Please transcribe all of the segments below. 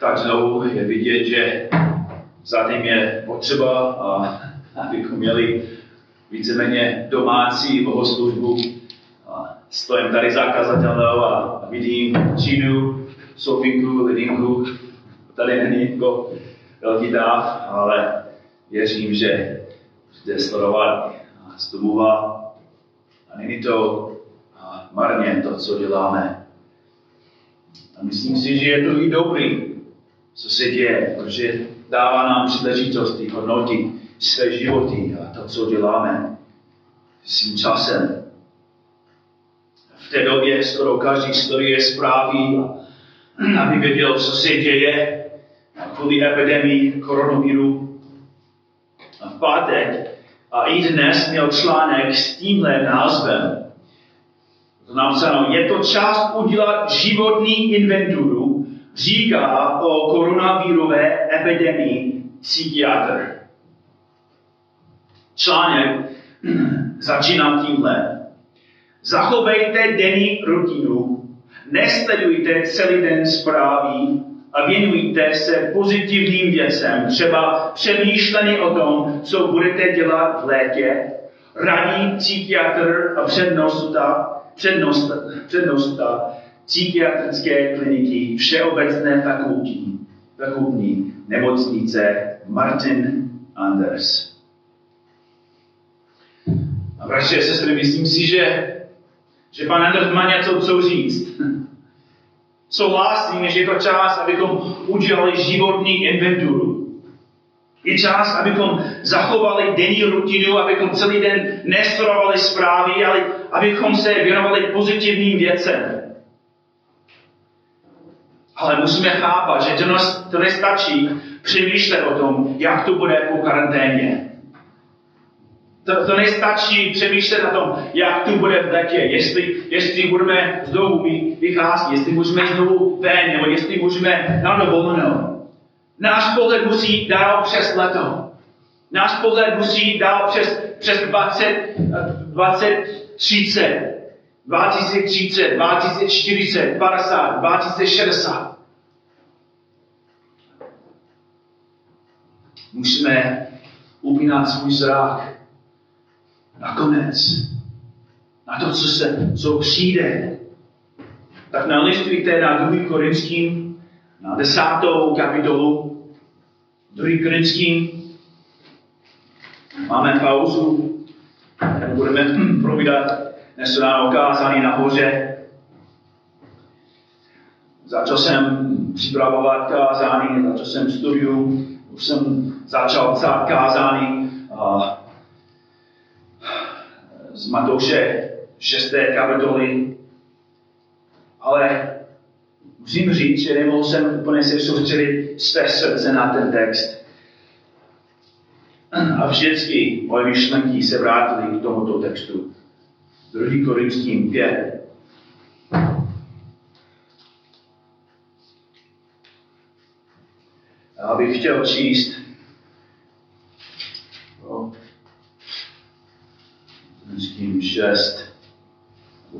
tak znovu je vidět, že zatím je potřeba, a, abychom měli víceméně domácí bohoslužbu. Stojím tady za a vidím Čínu, Sofinku, Lidinku. Tady není jako velký dáv, ale věřím, že jde sledovat z domova a není to marně to, co děláme. A myslím si, že je to i dobrý, co se děje, protože dává nám příležitosti hodnotit své životy a to, co děláme svým časem. V té době skoro každý studuje zprávy, aby věděl, co se děje kvůli epidemii koronaviru. A v pátek a i dnes měl článek s tímhle názvem. To nám je to čas udělat životní inventuru, říká o koronavirové epidemii psychiatr. Článek začíná tímhle. Zachovejte denní rutinu, nesledujte celý den zprávy a věnujte se pozitivním věcem, třeba přemýšlení o tom, co budete dělat v létě, radí psychiatr a přednosta, přednosta, přednosta psychiatrické kliniky Všeobecné fakultní, fakultní nemocnice Martin Anders. A bratři a sestry, myslím si, že, že pan Anders má něco co říct. Souhlasím, že je to čas, abychom udělali životní inventuru. Je čas, abychom zachovali denní rutinu, abychom celý den nestrovali zprávy, ale abychom se věnovali pozitivním věcem. Ale musíme chápat, že to, to nestačí přemýšlet o tom, jak to bude po karanténě. To, to nestačí přemýšlet na tom, jak tu bude v letě, jestli, jestli budeme znovu vycházet, jestli můžeme znovu ven, nebo jestli můžeme na dovolenou. Náš pohled musí jít dál přes leto. Náš pohled musí jít dál přes, přes 20, 20, 30, 2030, 2040, 50, 2060. Musíme upínat svůj zrak nakonec, na to, co, se, co přijde, tak nalistujte na 2. Korinským, na desátou kapitolu, 2. Korinským. Máme pauzu, budeme provídat dnes ráno kázání nahoře. Začal jsem připravovat kázání, začal jsem studium, už jsem začal psát kázání. A z Matouše 6. kapitoly, ale musím říct, že nemohl jsem úplně se soustředit své srdce na ten text. A vždycky moje myšlenky se vrátily k tomuto textu. 2. Korinským 5. Já bych chtěl číst Korinským 6,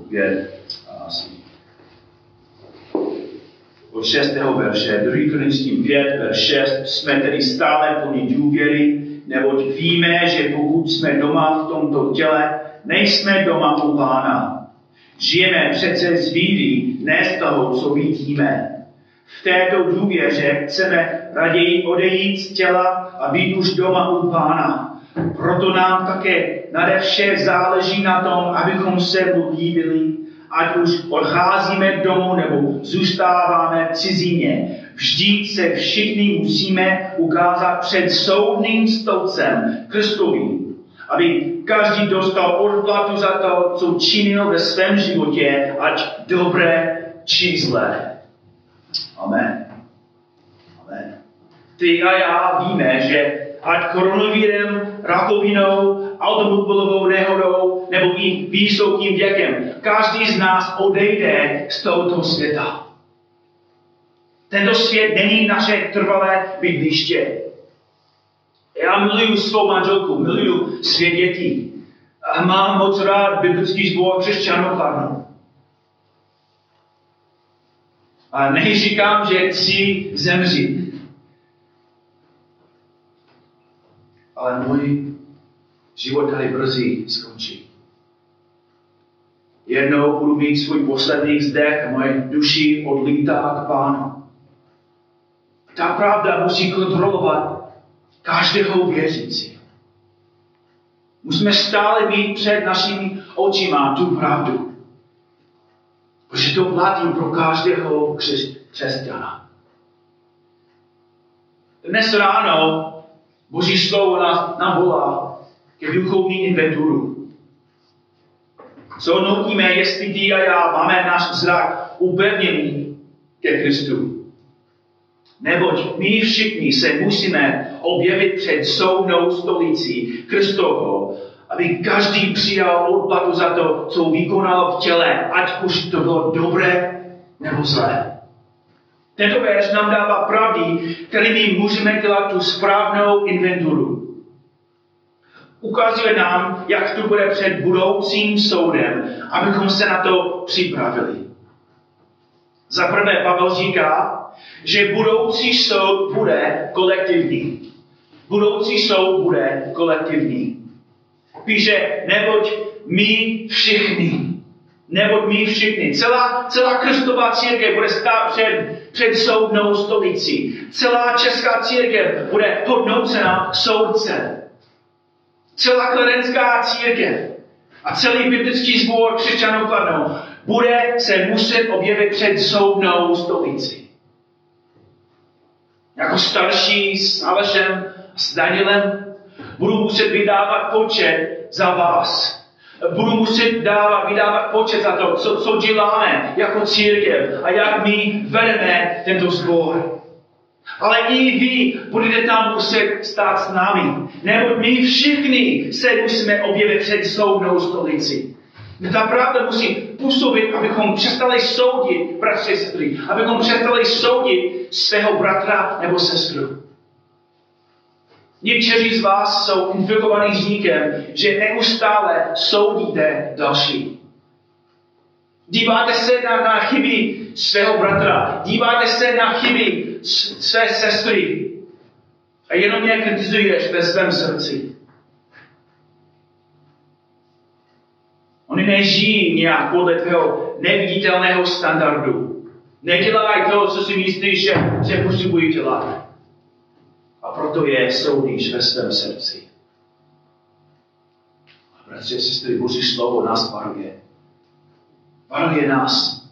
5 asi. Od 6. verše, 2. Korinským 5, verš 6, jsme tedy stále plní důvěry, neboť víme, že pokud jsme doma v tomto těle, nejsme doma u Pána. Žijeme přece z víry, ne z toho, co vidíme. V této důvěře chceme raději odejít z těla a být už doma u Pána. Proto nám také nade vše záleží na tom, abychom se mu líbili, ať už odcházíme domů nebo zůstáváme v cizině. Vždy se všichni musíme ukázat před soudným stolcem Kristovým, aby každý dostal odplatu za to, co činil ve svém životě, ať dobré či zlé. Amen. Amen. Ty a já víme, že ať koronavirem, rakovinou, automobilovou nehodou nebo i vysokým věkem. Každý z nás odejde z tohoto světa. Tento svět není naše trvalé bydliště. Já miluju svou manželku, miluju svět dětí. A mám moc rád biblický zbor křesťanů. A neříkám, že chci zemřít. Ale můj život tady brzy skončí. Jednou budu mít svůj poslední zdech a moje duši odlítá k pánu. Ta pravda musí kontrolovat každého věřící. Musíme stále mít před našimi očima tu pravdu. Protože to platí pro každého křesťana. Dnes ráno Boží slovo nás navolá ke duchovní inventuru. Co nutíme, jestli ty a já máme náš zrak upevněný ke Kristu. Neboť my všichni se musíme objevit před soudnou stolicí Kristovo, aby každý přijal odplatu za to, co vykonal v těle, ať už to bylo dobré nebo zlé. Tento verš nám dává pravdy, kterými můžeme dělat tu správnou inventuru. Ukazuje nám, jak to bude před budoucím soudem, abychom se na to připravili. Za prvé Pavel říká, že budoucí soud bude kolektivní. Budoucí soud bude kolektivní. Píše, neboť my všichni, neboť my všichni, celá, celá krstová církev bude stát před, před soudnou stolicí. Celá česká církev bude hodnocena soudce. Celá klerenská církev a celý biblický sbor křesťanů kladnou bude se muset objevit před soudnou stolicí jako starší s Alešem, s Danielem, budu muset vydávat počet za vás. Budu muset dávat, vydávat počet za to, co, co děláme jako církev a jak my vedeme tento sbor. Ale i vy budete tam muset stát s námi. Nebo my všichni se musíme objevit před soudnou stolici. Ta pravda musí působit, abychom přestali soudit bratři a sestry, abychom přestali soudit svého bratra nebo sestru. Někteří z vás jsou infikovaní hříkem, že neustále soudíte další. Díváte se na, na chyby svého bratra, díváte se na chyby své sestry a jenom je kritizuješ ve svém srdci. Oni nežijí nějak podle tvého neviditelného standardu. Nedělají to, co si myslíš, že, že potřebují dělat. A proto je soudíš ve svém srdci. A bratři a sestry, Boží slovo nás varuje. Varuje nás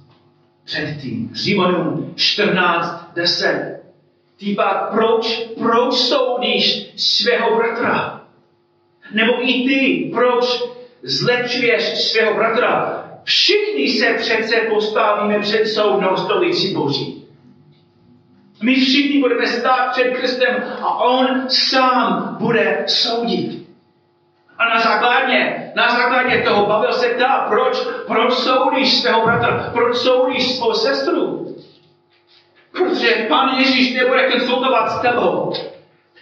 před tím. Římanům 14, 10. Ty pak proč, proč soudíš svého bratra? Nebo i ty, proč zlepšuješ svého bratra, všichni se přece postavíme před soudnou stolici Boží. My všichni budeme stát před Kristem a on sám bude soudit. A na základě, na základě toho Pavel se ptá, proč, proč soudíš svého bratra, proč soudíš svou sestru? Protože Pán Ježíš nebude konsultovat s tebou.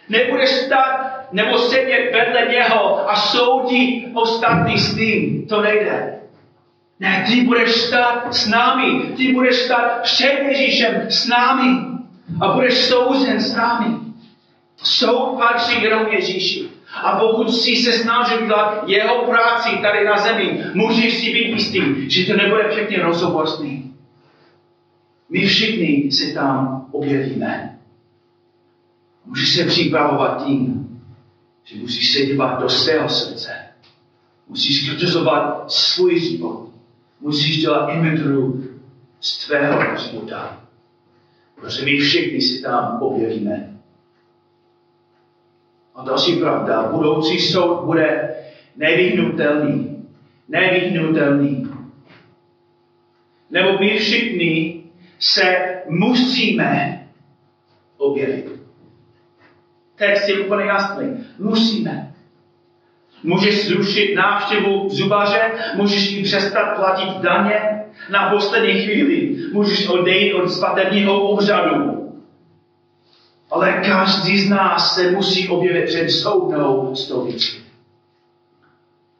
Nebudeš stát nebo sedět vedle něho a soudit ostatní s ním. To nejde. Ne, ty budeš stát s námi. Ty budeš stát před Ježíšem s námi. A budeš souzen s námi. Soud patří jenom Ježíši. A pokud si se snažil dělat jeho práci tady na zemi, můžeš si být jistý, že to nebude všechny rozhovorství. My všichni se tam objevíme. Můžeš se připravovat tím, že musíš se dívat do svého srdce. Musíš kritizovat svůj život. Musíš dělat inventuru z tvého života. Protože my všichni si tam objevíme. A další pravda, budoucí soud bude nevyhnutelný. Nevyhnutelný. Nebo my všichni se musíme objevit. Text je úplně jasný. Musíme. Můžeš zrušit návštěvu zubaře, můžeš i přestat platit daně na poslední chvíli, můžeš odejít od svatebního obřadu. Ale každý z nás se musí objevit před soudnou stolici.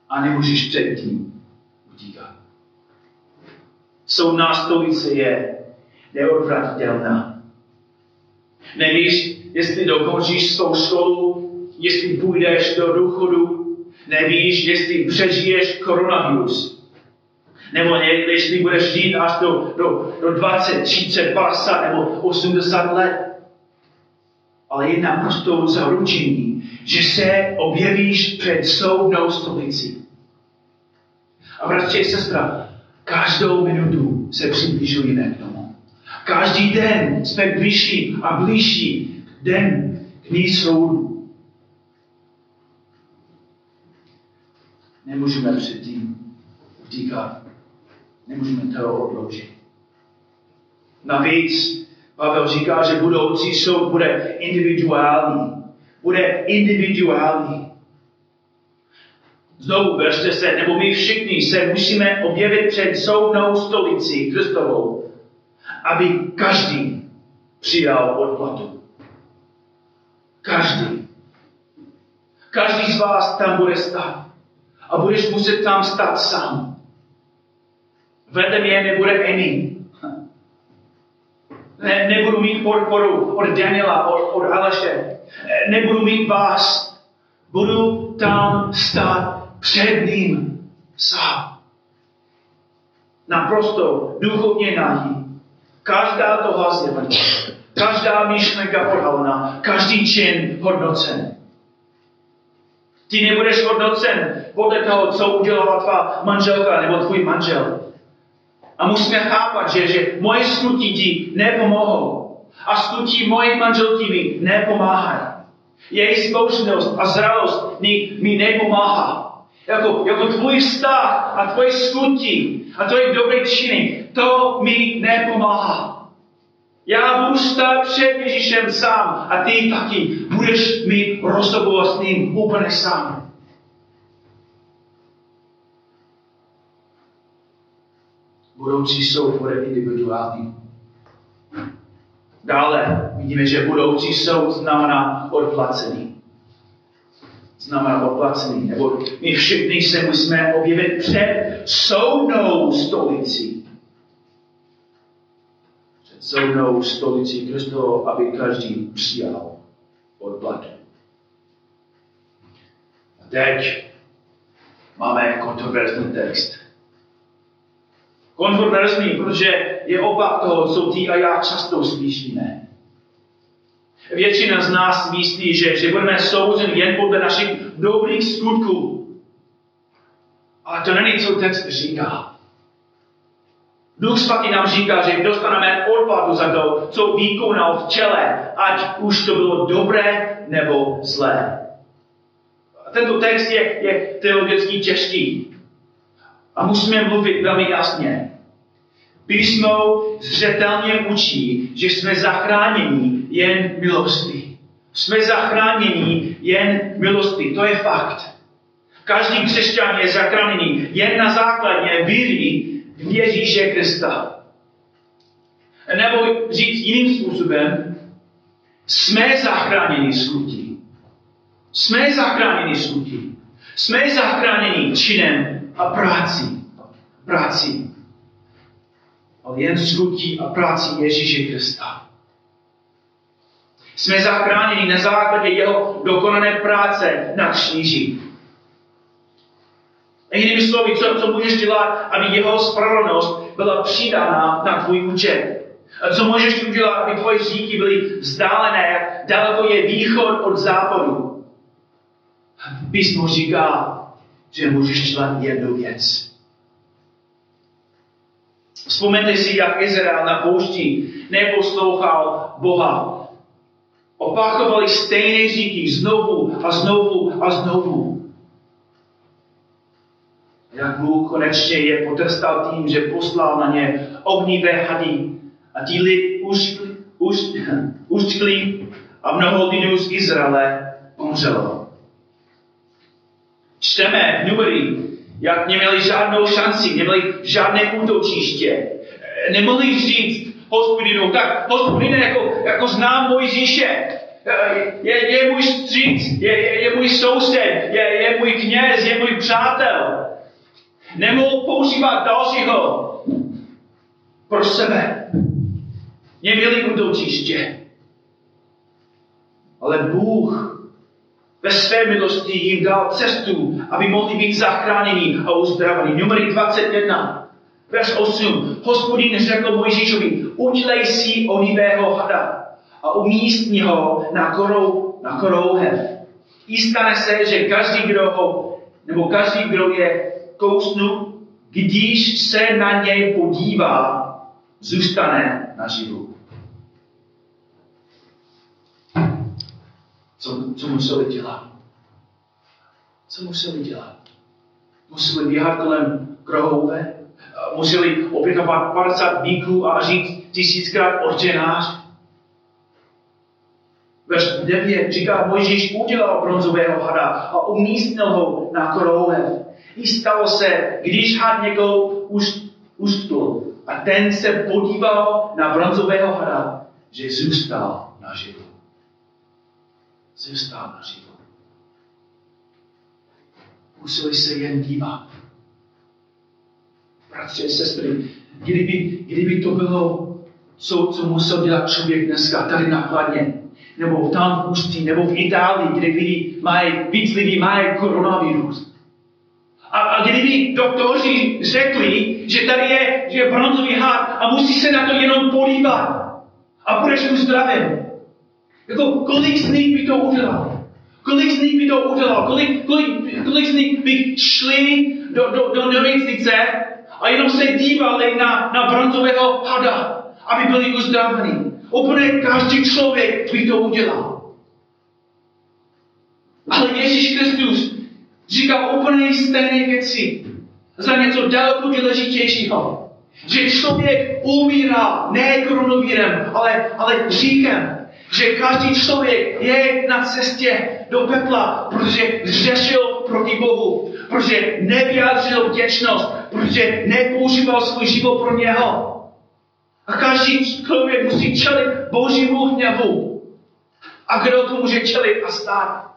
A nemůžeš předtím utíkat. Soudná stolice je neodvratitelná. Nevíš, jestli dokončíš svou školu, jestli půjdeš do důchodu, nevíš, jestli přežiješ koronavirus. Nebo jestli budeš žít až do, do, do 20, 30, 50 nebo 80 let. Ale je naprosto zaručení, že se objevíš před soudnou stolici. A bratře sestra, každou minutu se přibližujeme k tomu. Každý den jsme blížší a blížší den k ní soudu. Nemůžeme předtím utíkat. Nemůžeme to odložit. Navíc Pavel říká, že budoucí soud bude individuální. Bude individuální. Znovu veřte se, nebo my všichni se musíme objevit před soudnou stolici Kristovou, aby každý přijal odplatu. Každý. Každý z vás tam bude stát. A budeš muset tam stát sám. Vedle mě nebude Amy. Ne, nebudu mít podporu od Daniela, od, od Aleše. Nebudu mít vás. Budu tam stát před ním sám. Naprosto duchovně nahý. Každá toho zjevení, každá myšlenka odhalená, každý čin hodnocen. Ty nebudeš hodnocen podle toho, co udělala tvá manželka nebo tvůj manžel. A musíme chápat, že, že moje skutí ti nepomohou. A skutí moje manželky mi nepomáhají. Její společnost a zralost mi, mi nepomáhá. Jako, jako tvůj vztah a tvoje skutí a tvoje dobré činy, to mi nepomáhá. Já budu stát před Ježíšem sám a ty taky budeš mít rozhovor s ním úplně sám. Budoucí soud bude individuální. Dále vidíme, že budoucí soud znamená odplacený. Znamená odplacený. Nebo my všichni se musíme objevit před soudnou stolicí. Před soudnou stolicí Kristovo, aby každý přijal odplatu. A teď máme kontroverzní text. Kontroverzní, protože je opak toho, co ty a já často slyšíme. Většina z nás myslí, že, že budeme souzen jen podle našich dobrých skutků. Ale to není, co text říká. Duch svatý nám říká, že dostaneme odplatu za to, co vykonal v těle, ať už to bylo dobré nebo zlé. Tento text je, je teologicky těžký. A musíme mluvit velmi jasně. Písmo zřetelně učí, že jsme zachráněni jen milostí. Jsme zachráněni jen milostí. To je fakt. Každý křesťan je zachráněný jen na základě víry v Ježíše Krista. Nebo říct jiným způsobem, jsme zachráněni skutí. Jsme zachráněni skutí. Jsme zachráněni činem a prací. Prací. Ale jen skutí a prací Ježíše Krista. Jsme zachráněni na základě jeho dokonané práce na kříži. Jinými slovy, co, co můžeš dělat, aby jeho spravedlnost byla přidána na tvůj účet? A co můžeš udělat, aby tvoje říky byly vzdálené, daleko je východ od západu? Písmo říká, že můžeš dělat jednu věc. Vzpomeňte si, jak Izrael na poušti neposlouchal Boha. Opakovali stejné říky znovu a znovu a znovu. Jak Bůh konečně je potrestal tím, že poslal na ně ohnivé hady a ti lid uštkli a mnoho lidů z Izraele pomřelo. Čteme v Numery, jak neměli žádnou šanci, neměli žádné útočiště. Nemohli říct hospodinu, tak hospodine, jako, jako znám Mojžíše, je, je můj stříc, je, je, je můj soused, je, je můj kněz, je můj přátel. Nemohl používat dalšího pro sebe. neměli útočiště. Ale Bůh ve své milosti jim dal cestu, aby mohli být zachráněni a uzdraveni. Numery 21, vers 8. Hospodin řekl Mojžíšovi, udělej si onivého hada a umístni ho na, korou, na korouhev. I stane se, že každý, kdo ho, nebo každý, kdo je kousnu, když se na něj podívá, zůstane naživu. Co, co museli dělat? Co museli dělat? Museli běhat kolem krohouve? Museli opětovat 50 bíků a říct tisíckrát orčenář? Verš 9 říká, Mojžíš udělal bronzového hada a umístil ho na korouhev. I stalo se, když had někoho už a ten se podíval na bronzového hada, že zůstal naživu zůstal na život. Se jen dívat. Bratři a sestry, kdyby, kdyby to bylo, co, co musel dělat člověk dneska tady na Kladně, nebo tam v Ústí, nebo v Itálii, kde lidi mají, víc lidí mají koronavirus. A, a kdyby doktoři řekli, že tady je, že je bronzový had a musí se na to jenom podívat a budeš uzdraven, jako kolik z nich by to udělal? Kolik z nich by to udělal? Kolik, kolik, kolik z nich by šli do, do, do nemocnice a jenom se dívali na, na bronzového hada, aby byli uzdraveni. Úplně každý člověk by to udělal. Ale Ježíš Kristus říká úplně stejné věci za něco daleko důležitějšího. Že člověk umírá ne koronavírem, ale, ale říkem že každý člověk je na cestě do pekla, protože řešil proti Bohu, protože nevyjádřil vděčnost, protože nepoužíval svůj život pro něho. A každý člověk musí čelit Božímu hněvu. A kdo to může čelit a stát?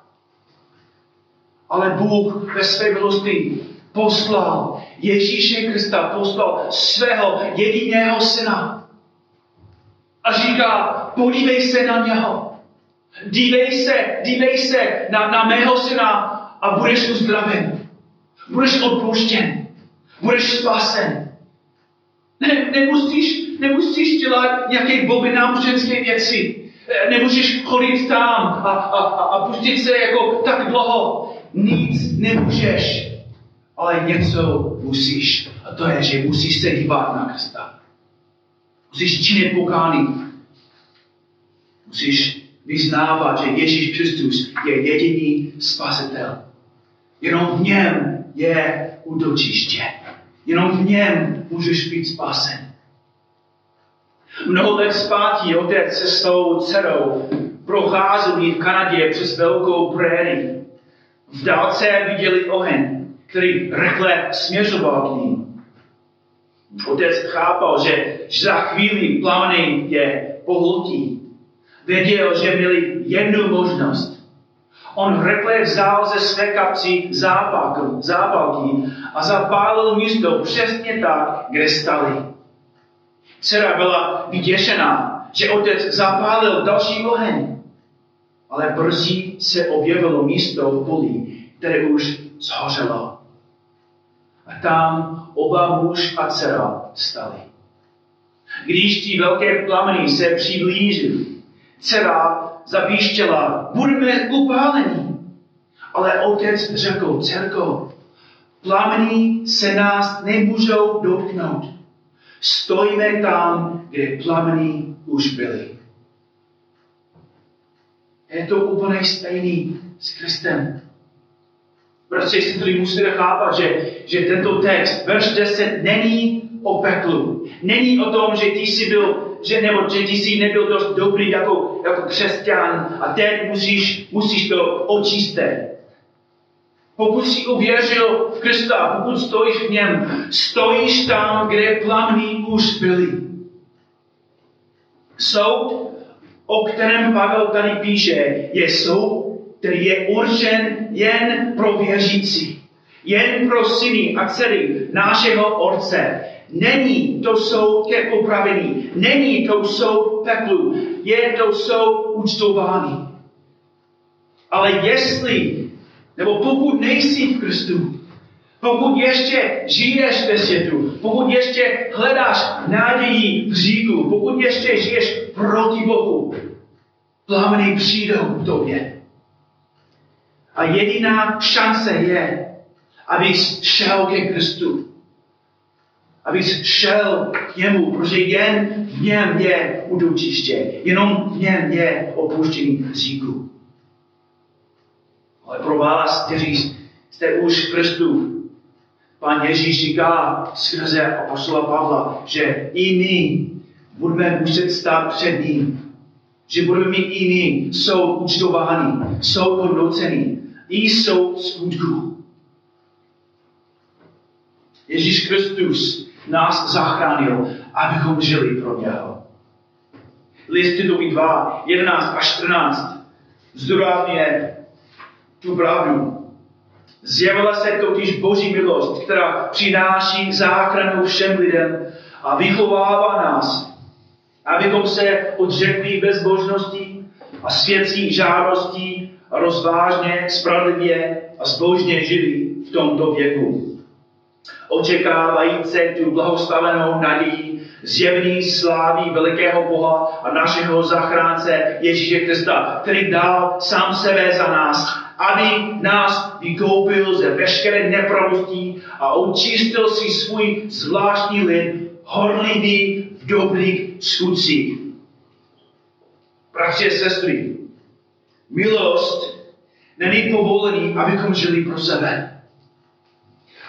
Ale Bůh ve své milosti poslal Ježíše Krista, poslal svého jediného syna, a říká, podívej se na něho. Dívej se, dívej se na, na mého syna a budeš uzdraven. Budeš odpuštěn. Budeš spasen. Ne, nemusíš, nemusíš dělat nějaké boby náboženské věci. Nemůžeš chodit tam a, a, a, a pustit se jako tak dlouho. Nic nemůžeš, ale něco musíš. A to je, že musíš se dívat na Krista. Musíš činit pokání. Musíš vyznávat, že Ježíš Kristus je jediný spasitel. Jenom v něm je útočiště. Jenom v něm můžeš být spasen. Mnoho let zpátky otec se svou dcerou procházeli v Kanadě přes velkou prérii. V dálce viděli oheň, který rychle směřoval k ním. Otec chápal, že za chvíli plameny je pohltí. Věděl, že měli jednu možnost. On rychle vzal ze své kapsy zápalky, zápalky a zapálil místo přesně tak, kde stali. Dcera byla vyděšená, že otec zapálil další oheň. Ale brzy se objevilo místo v poli, které už zhořelo. A tam oba muž a dcera stali. Když ti velké plameny se přiblížily, dcera zapíštěla, budeme upáleni. Ale otec řekl, dcerko, plameny se nás nemůžou dotknout. Stojíme tam, kde plameny už byly. Je to úplně stejný s Kristem. Bratři, sestry, musíte chápat, že, že tento text, verš 10, není o peklu. Není o tom, že ty jsi byl, že, nebo že ty jsi nebyl dost dobrý jako, jako křesťan a teď musíš, musíš to očistit. Pokud jsi uvěřil v Krista, pokud stojíš v něm, stojíš tam, kde plameny už byly. Soud, o kterém Pavel tady píše, je soud který je určen jen pro věřící. Jen pro syny a dcery našeho Otce. Není to soud ke popravení. Není to soud peklu. Je to soud účtování. Ale jestli, nebo pokud nejsi v Kristu, pokud ještě žiješ ve světu, pokud ještě hledáš naději v říku, pokud ještě žiješ proti Bohu, plameny přijdou k tobě. A jediná šance je, abys šel ke Kristu. Abys šel k němu, protože jen v něm je útočiště. Jenom v něm je opuštění říku. Ale pro vás, kteří jste už Kristu, Pán Ježíš říká skrze apostola Pavla, že i my budeme muset stát před ním. Že budeme mít i my soud účtování, soud hodnocený, i soud skutku. Ježíš Kristus nás zachránil, abychom žili pro něho. List Titovi 2, 11 a 14 zdůrazňuje tu pravdu. Zjevila se totiž Boží milost, která přináší záchranu všem lidem a vychovává nás, abychom se odřekli bezbožnosti a světských žádostí a rozvážně, spravedlivě a zbožně žili v tomto věku. Očekávající tu blahoslavenou naději zjevný slávy velikého Boha a našeho zachránce Ježíše Krista, který dal sám sebe za nás, aby nás vykoupil ze veškeré nepravostí a očistil si svůj zvláštní lid, horlivý v dobrých skutcích. Bratři a sestry, milost není povolený, abychom žili pro sebe.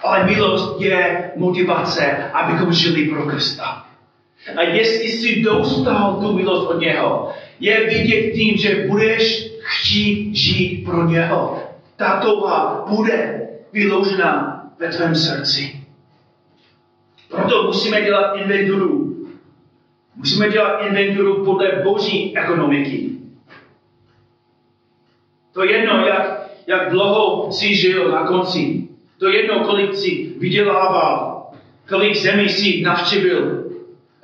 Ale milost je motivace, abychom žili pro Krista. A jestli si dostal tu milost od něho, je vidět tím, že budeš chtít žít pro něho. Ta touha bude vyložena ve tvém srdci. Proto musíme dělat inventuru. Musíme dělat inventuru podle boží ekonomiky. To jedno, jak, jak dlouho jsi žil na konci. To jedno, kolik jsi vydělával, kolik zemí jsi navštívil.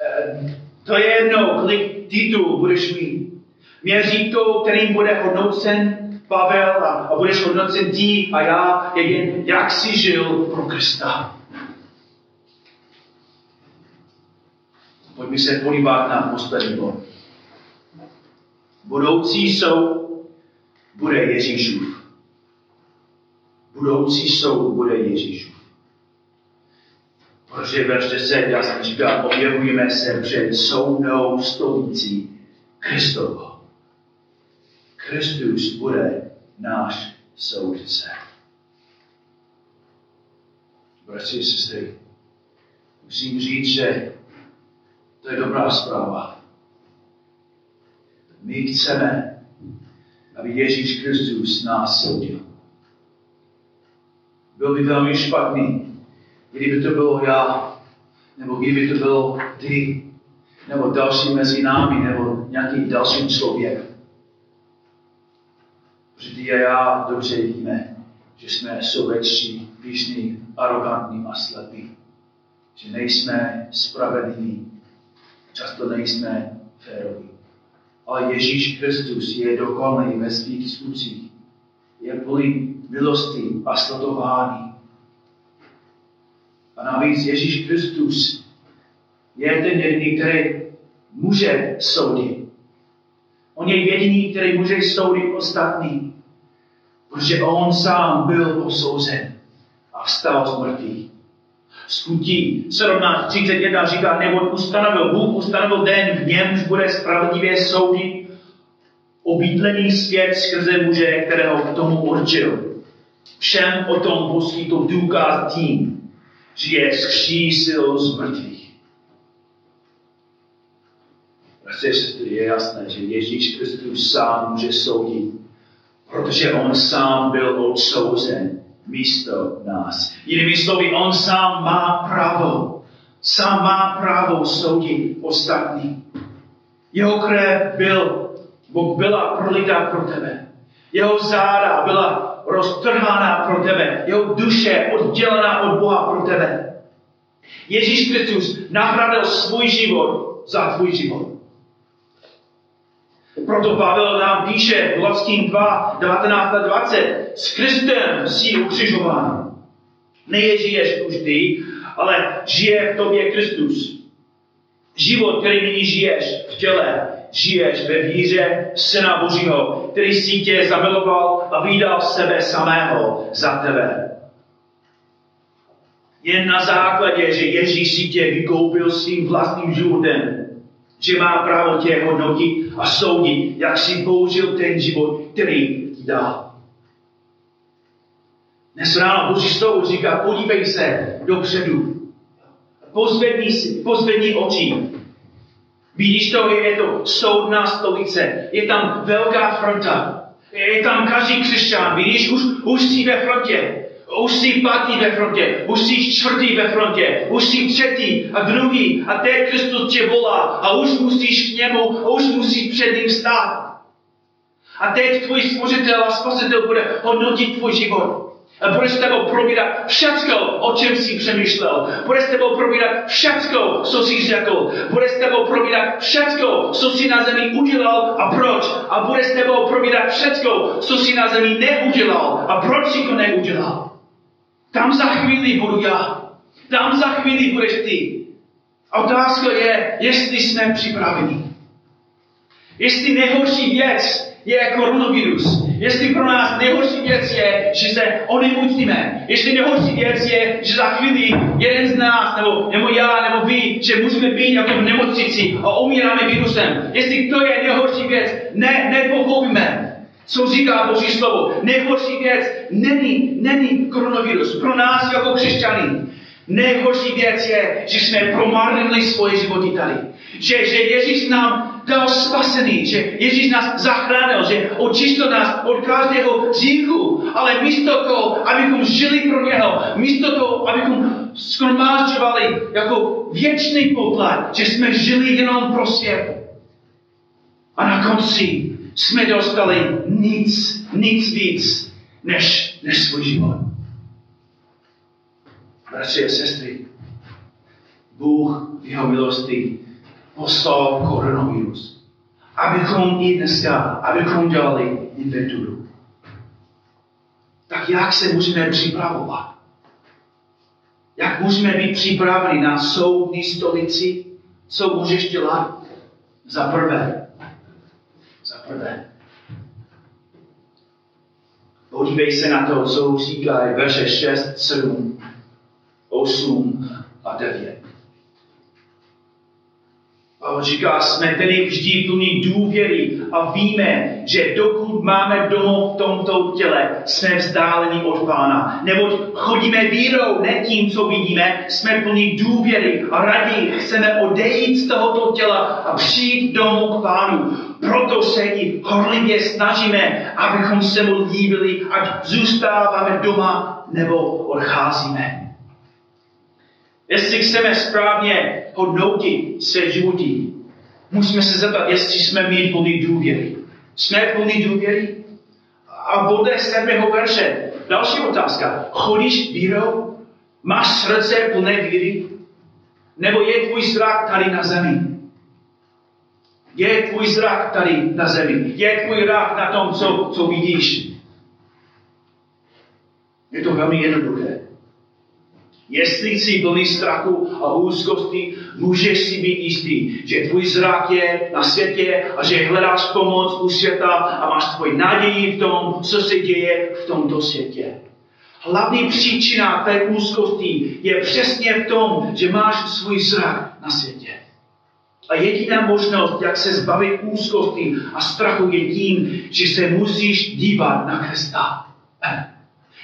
Eh, to je jedno, kolik titulů budeš mít. Měřítko, kterým bude hodnocen Pavel a, a budeš hodnocen ty a já, je jen jak jsi žil pro Krista. Pojďme se podívat na poslední bod. Budoucí soud bude Ježíšův. Budoucí soud bude Ježíšův. Protože verš 10, já jsem říkal, objevujeme se před soudnou stolicí Kristovo. Kristus bude náš soudce. Bratři a sestry, musím říct, že to je dobrá zpráva. My chceme, aby Ježíš Kristus nás soudil. Byl by velmi špatný, kdyby to bylo já, nebo kdyby to bylo ty, nebo další mezi námi, nebo nějaký další člověk. Protože ty a já dobře víme, že jsme sobečtí, píšní, arrogantní a slepí. Že nejsme spravedliví, často nejsme féroví. Ale Ježíš Kristus je dokonalý ve svých skutcích. Je plný milosti a sledování. A navíc Ježíš Kristus je ten jediný, který může soudit. On je jediný, který může soudit ostatní. Protože on sám byl posouzen a vstal z mrtvých. Skutí 17.31 říká, nebo ustanovil, Bůh ustanovil den, v němž bude spravedlivě soudit obydlený svět skrze muže, kterého k tomu určil. Všem o tom poskytl důkaz tím, že je skřísil z mrtvých. Bratři je jasné, že Ježíš Kristus sám může soudit protože on sám byl odsouzen místo nás. Jinými slovy, on sám má právo. Sám má právo soudit ostatní. Jeho krev byl, Bůh byla prolitá pro tebe. Jeho záda byla roztrhána pro tebe. Jeho duše oddělená od Boha pro tebe. Ježíš Kristus nahradil svůj život za tvůj život. Proto Pavel nám píše v Laským 2, 19 a 20, s Kristem jsi ukřižován. Neježiješ už ty, ale žije v tobě Kristus. Život, který nyní žiješ v těle, žiješ ve víře Syna Božího, který si tě zamiloval a vydal sebe samého za tebe. Jen na základě, že Ježíš si tě vykoupil svým vlastním životem, že má právo tě hodnotit a soudit, jak si použil ten život, který ti dal. Dnes ráno Boží slovo říká, podívej se dopředu. Pozvedni, si, pozvedni oči. Vidíš to, je to soudná stolice. Je tam velká fronta. Je tam každý křesťan. Vidíš, už, už jsi ve frontě. Už jsi pátý ve frontě, už jsi čtvrtý ve frontě, už jsi třetí a druhý a teď Kristus tě volá a už musíš k němu a už musíš před ním stát. A teď tvůj stvořitel a spasitel bude hodnotit tvůj život. A bude s tebou probírat všecko, o čem jsi přemýšlel. Bude s tebou probírat všecko, co jsi řekl. Bude s tebou probírat všecko, co jsi na zemi udělal a proč. A bude s tebou probírat všecko, co jsi na zemi neudělal a proč jsi to neudělal. Tam za chvíli budu já. Tam za chvíli budeš ty. A otázka je, jestli jsme připraveni. Jestli nejhorší věc je koronavirus. Jestli pro nás nejhorší věc je, že se onemocníme. Jestli nejhorší věc je, že za chvíli jeden z nás, nebo, nebo já, nebo vy, že můžeme být jako v nemocnici a umíráme virusem. Jestli to je nejhorší věc, ne, nepochopíme. Co říká Boží slovo? Nejhorší věc není, není koronavirus. Pro nás jako křesťany. Nejhorší věc je, že jsme promarnili svoje životy tady. Že, že Ježíš nám dal spasený, že Ježíš nás zachránil, že očistil nás od každého hříchu, ale místo toho, abychom žili pro něho, místo toho, abychom skromážďovali jako věčný poklad, že jsme žili jenom pro svět. A na konci jsme dostali nic, nic víc, než, než svůj život. Bratři a sestry, Bůh v jeho milosti poslal koronavirus, abychom i dneska, abychom dělali inventuru. Tak jak se můžeme připravovat? Jak můžeme být připraveni na soudní stolici? Co můžeš dělat? Za prvé, prvé. Podívej se na to, co říkají verše 6, 7, 8 a 9. Pavel říká, jsme tedy vždy plní důvěry a víme, že dokud máme domov v tomto těle, jsme vzdáleni od Pána. Neboť chodíme vírou, ne tím, co vidíme, jsme plní důvěry a raději chceme odejít z tohoto těla a přijít domů k Pánu. Proto se i horlivě snažíme, abychom se mu líbili, ať zůstáváme doma nebo odcházíme. Jestli chceme správně hodnotit své životy, musíme se zeptat, jestli jsme mít plný důvěry. Jsme plný důvěry? A bude sedmého verše. Další otázka. Chodíš vírou? Máš srdce plné víry? Nebo je tvůj zrak tady na zemi? Je tvůj zrak tady na zemi? Je tvůj zrak na tom, co, co vidíš? Je to velmi jednoduché. Jestli jsi plný strachu a úzkosti, můžeš si být jistý, že tvůj zrak je na světě a že hledáš pomoc u světa a máš tvůj naději v tom, co se děje v tomto světě. Hlavní příčina té úzkosti je přesně v tom, že máš svůj zrak na světě. A jediná možnost, jak se zbavit úzkosti a strachu, je tím, že se musíš dívat na Krista.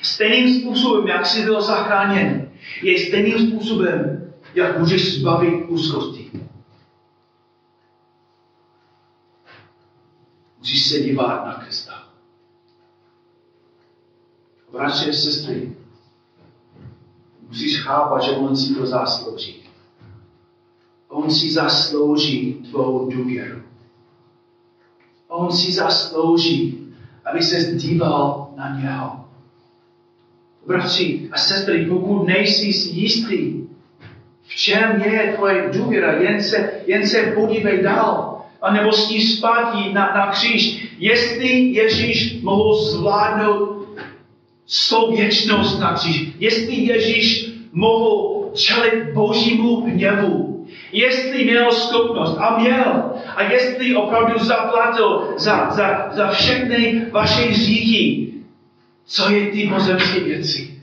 Stejným způsobem, jak jsi byl zachráněn, je stejným způsobem, jak můžeš zbavit úzkosti. Musíš se dívat na Krista. Bratři a sestry, musíš chápat, že on si to zaslouží. On si zaslouží tvou důvěru. On si zaslouží, aby se díval na něho. Bratři a sestry, pokud nejsi si jistý, V čem je tvoje důvěra? Jen se, jen se podívej dál. A nebo s ní zpátky na, na kříž. Jestli Ježíš mohl zvládnout svou věčnost na kříž, jestli Ježíš mohl čelit božímu hněvu, jestli měl schopnost a měl, a jestli opravdu zaplatil za, za, za všechny vaše hříchy, co je ty pozemské věci?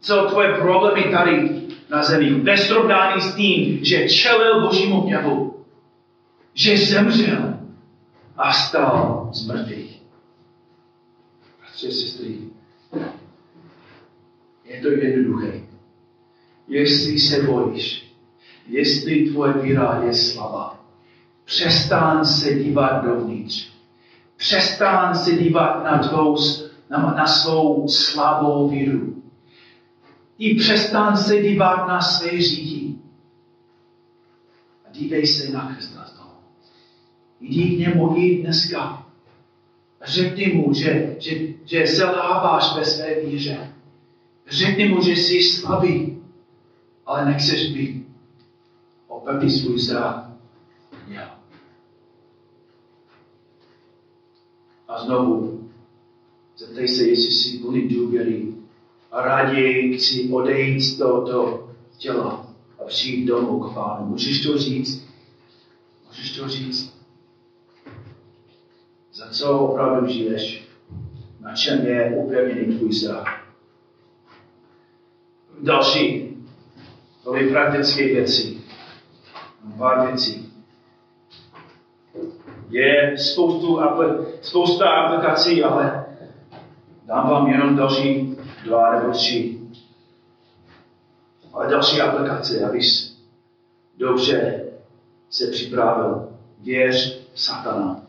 Co tvoje problémy tady na zemi? Ve srovnání s tím, že čelil božímu hněvu, že zemřel a stal z mrtvých. Bratři sestry, je to jednoduché. Jestli se bojíš, jestli tvoje víra je slabá, přestán se dívat dovnitř. Přestán se dívat na, tvou, na, na svou slabou víru. I přestán se dívat na své říky. A dívej se na Krista znovu. Jdi k němu i dneska. Řekni mu, že, že, že selháváš ve své víře. Řekni mu, že jsi slabý, ale nechceš být. Opevni svůj zrak. A znovu, zeptej se, jestli jsi plný důvěry a raději chci odejít z tohoto těla a přijít domů k Pánu. Můžeš to říct? Můžeš to říct? Za co opravdu žiješ? Na čem je upevněný tvůj zrak? Další, to je praktické věci. Pár věcí. Je spoustu, spousta aplikací, ale dám vám jenom další dva nebo tři. Ale další aplikace, abys dobře se připravil. Věř satana.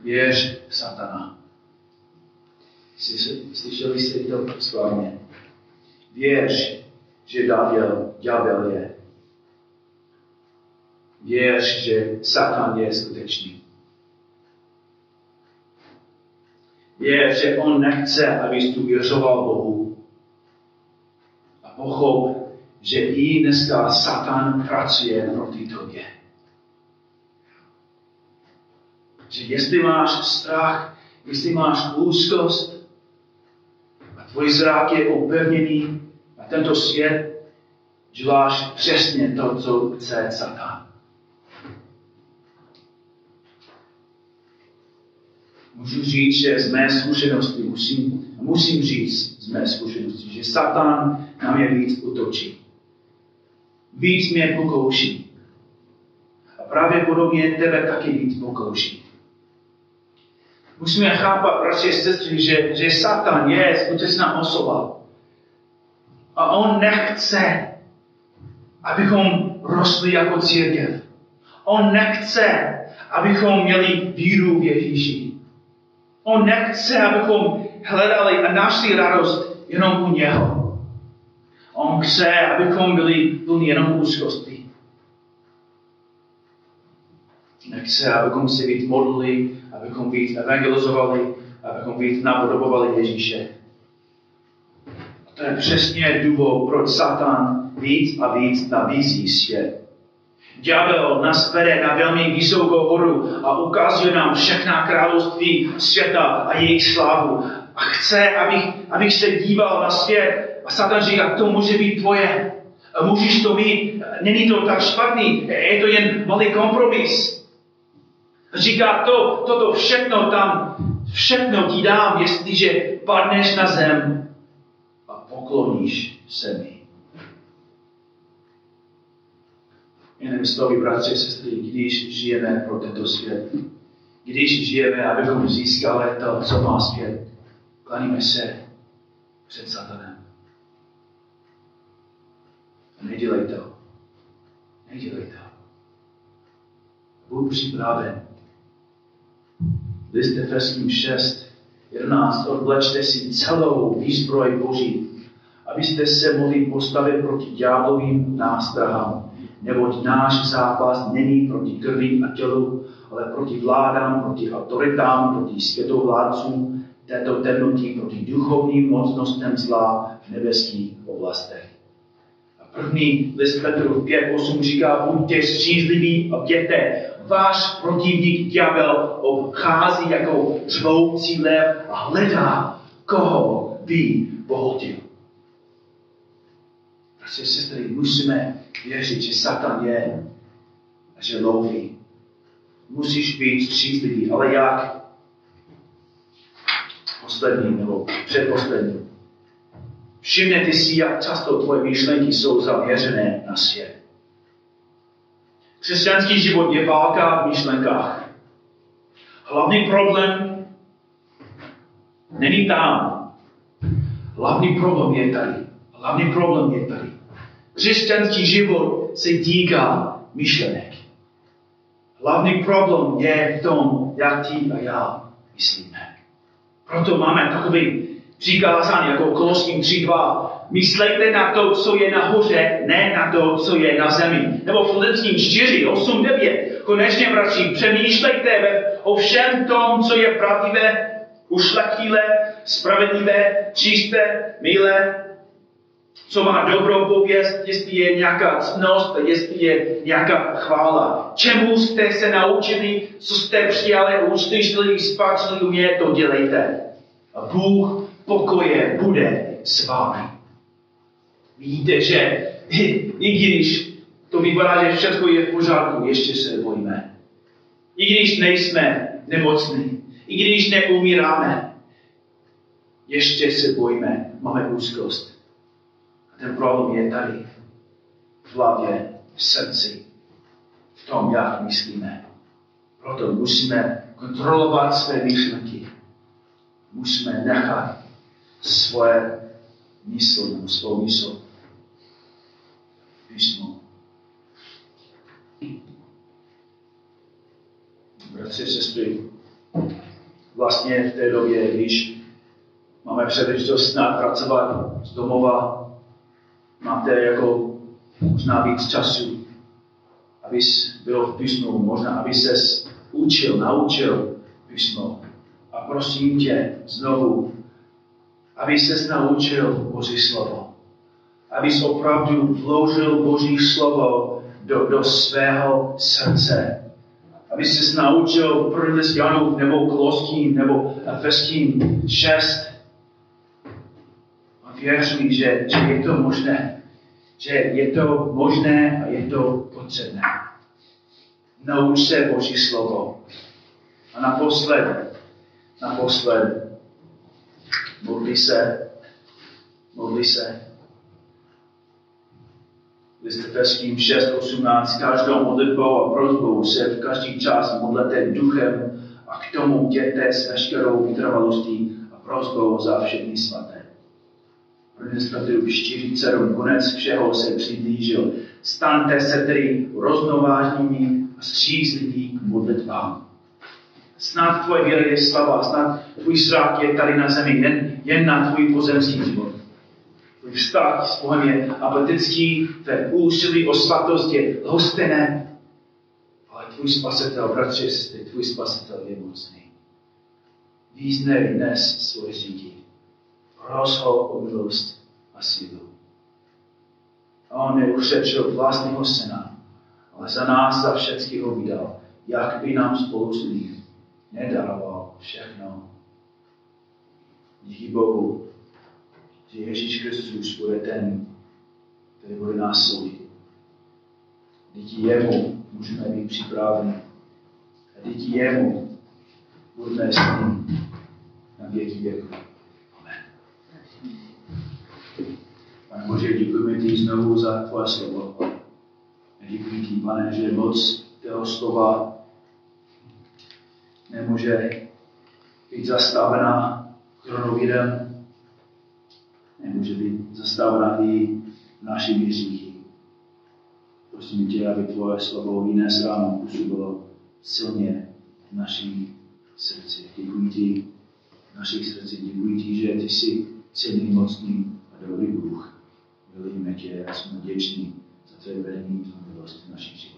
Věř satana. Slyšeli jste to správně. Věř, že ďábel, ďábel je Věř, že Satan je skutečný. Věř, že on nechce, abys tu věřoval Bohu. A pochop, že i dneska Satan pracuje proti tobě. Že jestli máš strach, jestli máš úzkost a tvůj zrak je opevněný a tento svět, děláš přesně to, co chce Satan. Můžu říct, že z mé zkušenosti, musím, musím říct z mé zkušenosti, že Satan na mě víc utočí. Víc mě pokouší. A pravděpodobně tebe taky víc pokouší. Musíme chápat, bratři a sestry, že, že Satan je skutečná osoba. A on nechce, abychom rostli jako církev. On nechce, abychom měli víru v Ježíši. On nechce, abychom hledali a našli radost jenom u něho. On chce, abychom byli plní jenom úzkosti. Nechce, abychom se víc modlili, abychom víc evangelizovali, abychom víc napodobovali Ježíše. A to je přesně důvod, proč Satan víc a víc nabízí svět. Ďábel nás vede na velmi vysokou horu a ukazuje nám všechna království světa a jejich slávu. A chce, abych, abych se díval na svět. A Satan říká, to může být tvoje. A můžeš to mít. Není to tak špatný. Je to jen malý kompromis. Říká, to, toto všechno tam, všechno ti dám, jestliže padneš na zem a pokloníš se mi. Jinými slovy, bratři a sestry, když žijeme pro tento svět, když žijeme, abychom získali to, co má svět, klaníme se před satanem. Nedělej to. Nedělej to. Buď připraven. List Efeským 6, 11. Odvlečte si celou výzbroj Boží, abyste se mohli postavit proti ďáblovým nástrahám neboť náš zápas není proti krvi a tělu, ale proti vládám, proti autoritám, proti světovládcům této temnotí, proti duchovním mocnostem zla v nebeských oblastech. První list Petru 5.8 říká, buďte střízliví a bděte. Váš protivník ďábel obchází jako řvoucí lev a hledá, koho by pohltil. Bratři sestry, musíme věřit, že Satan je a že loví. Musíš být střízlivý, ale jak? Poslední nebo předposlední. Všimněte si, jak často tvoje myšlenky jsou zaměřené na svět. Křesťanský život je válka v myšlenkách. Hlavní problém není tam. Hlavní problém je tady. Hlavní problém je tady. Křesťanský život se týká myšlenek. Hlavní problém je v tom, jak ty a já myslíme. Proto máme takový přikázání jako Koloským 3.2. Myslejte na to, co je nahoře, ne na to, co je na zemi. Nebo v Filipským 4, 8, 9. Konečně, bratři, přemýšlejte o všem tom, co je pravdivé, ušlachtilé, spravedlivé, čisté, milé, co má dobrou pověst, jestli je nějaká cnost, jestli je nějaká chvála. Čemu jste se naučili, co jste přijali, uslyšeli, spatřili mě, to dělejte. A Bůh pokoje bude s vámi. Víte, že i když to vypadá, že všechno je v pořádku, ještě se bojíme. I když nejsme nemocní, i když neumíráme, ještě se bojíme, máme úzkost. Ten problém je tady, v hlavě, v srdci, v tom, jak myslíme. Proto musíme kontrolovat své myšlenky. Musíme nechat svoje mysl, nebo svou mysl písmo. Bratři, sestry, vlastně v té době, když máme příležitost snad pracovat z domova, máte jako možná víc času, abys byl v písmu, možná aby ses učil, naučil písmo. A prosím tě znovu, aby se naučil Boží slovo. Aby se opravdu vložil Boží slovo do, do svého srdce. Aby se naučil první list Janův nebo Koloským nebo Efeským 6. Věř mi, že, že je to možné. Že je to možné a je to potřebné. Nauč se Boží slovo. A naposled, naposled, modlí se, modlí se. List Efeským 6.18. Každou modlitbou a prozbou se v každý čas modlete duchem a k tomu jděte s veškerou vytrvalostí a prozbou za všechny svaté. Petrů 47. Konec všeho se přiblížil. Staňte se tedy roznovážnými a střízliví k modlitbám. Snad tvoje víra je slabá, snad tvůj zrak je tady na zemi, jen, jen na tvůj pozemský život. Tvůj vztah s Bohem je apatický, tvé úsilí o svatost je hostené, ale tvůj spasitel, bratři, sestry, tvůj spasitel je mocný. Význej dnes svoje řídí. Pros ho o milost a sílu. A on neušetřil vlastního syna, ale za nás, za všechny ho vydal, jak by nám spolu s ním nedaroval všechno. Díky Bohu, že Ježíš Kristus bude ten, který bude nás soudit. Díky jemu můžeme být připraveni. A díky jemu budeme s ním na věky věku. Amen. Pane Bože, děkujeme ti znovu za tvoje slovo. Děkuji ti, pane, že moc tého slova nemůže být zastavená chronovidem, nemůže být zastavená i naší hříchy. Prosím tě, aby tvoje slovo dnes ráno působilo silně v naší srdci. Děkuji ti v našich srdcích. Děkuji ti, že ty jsi silný, mocný a dobrý Bůh. Milujeme tě a jsme vděční za tvé vedení a milost v našich životech.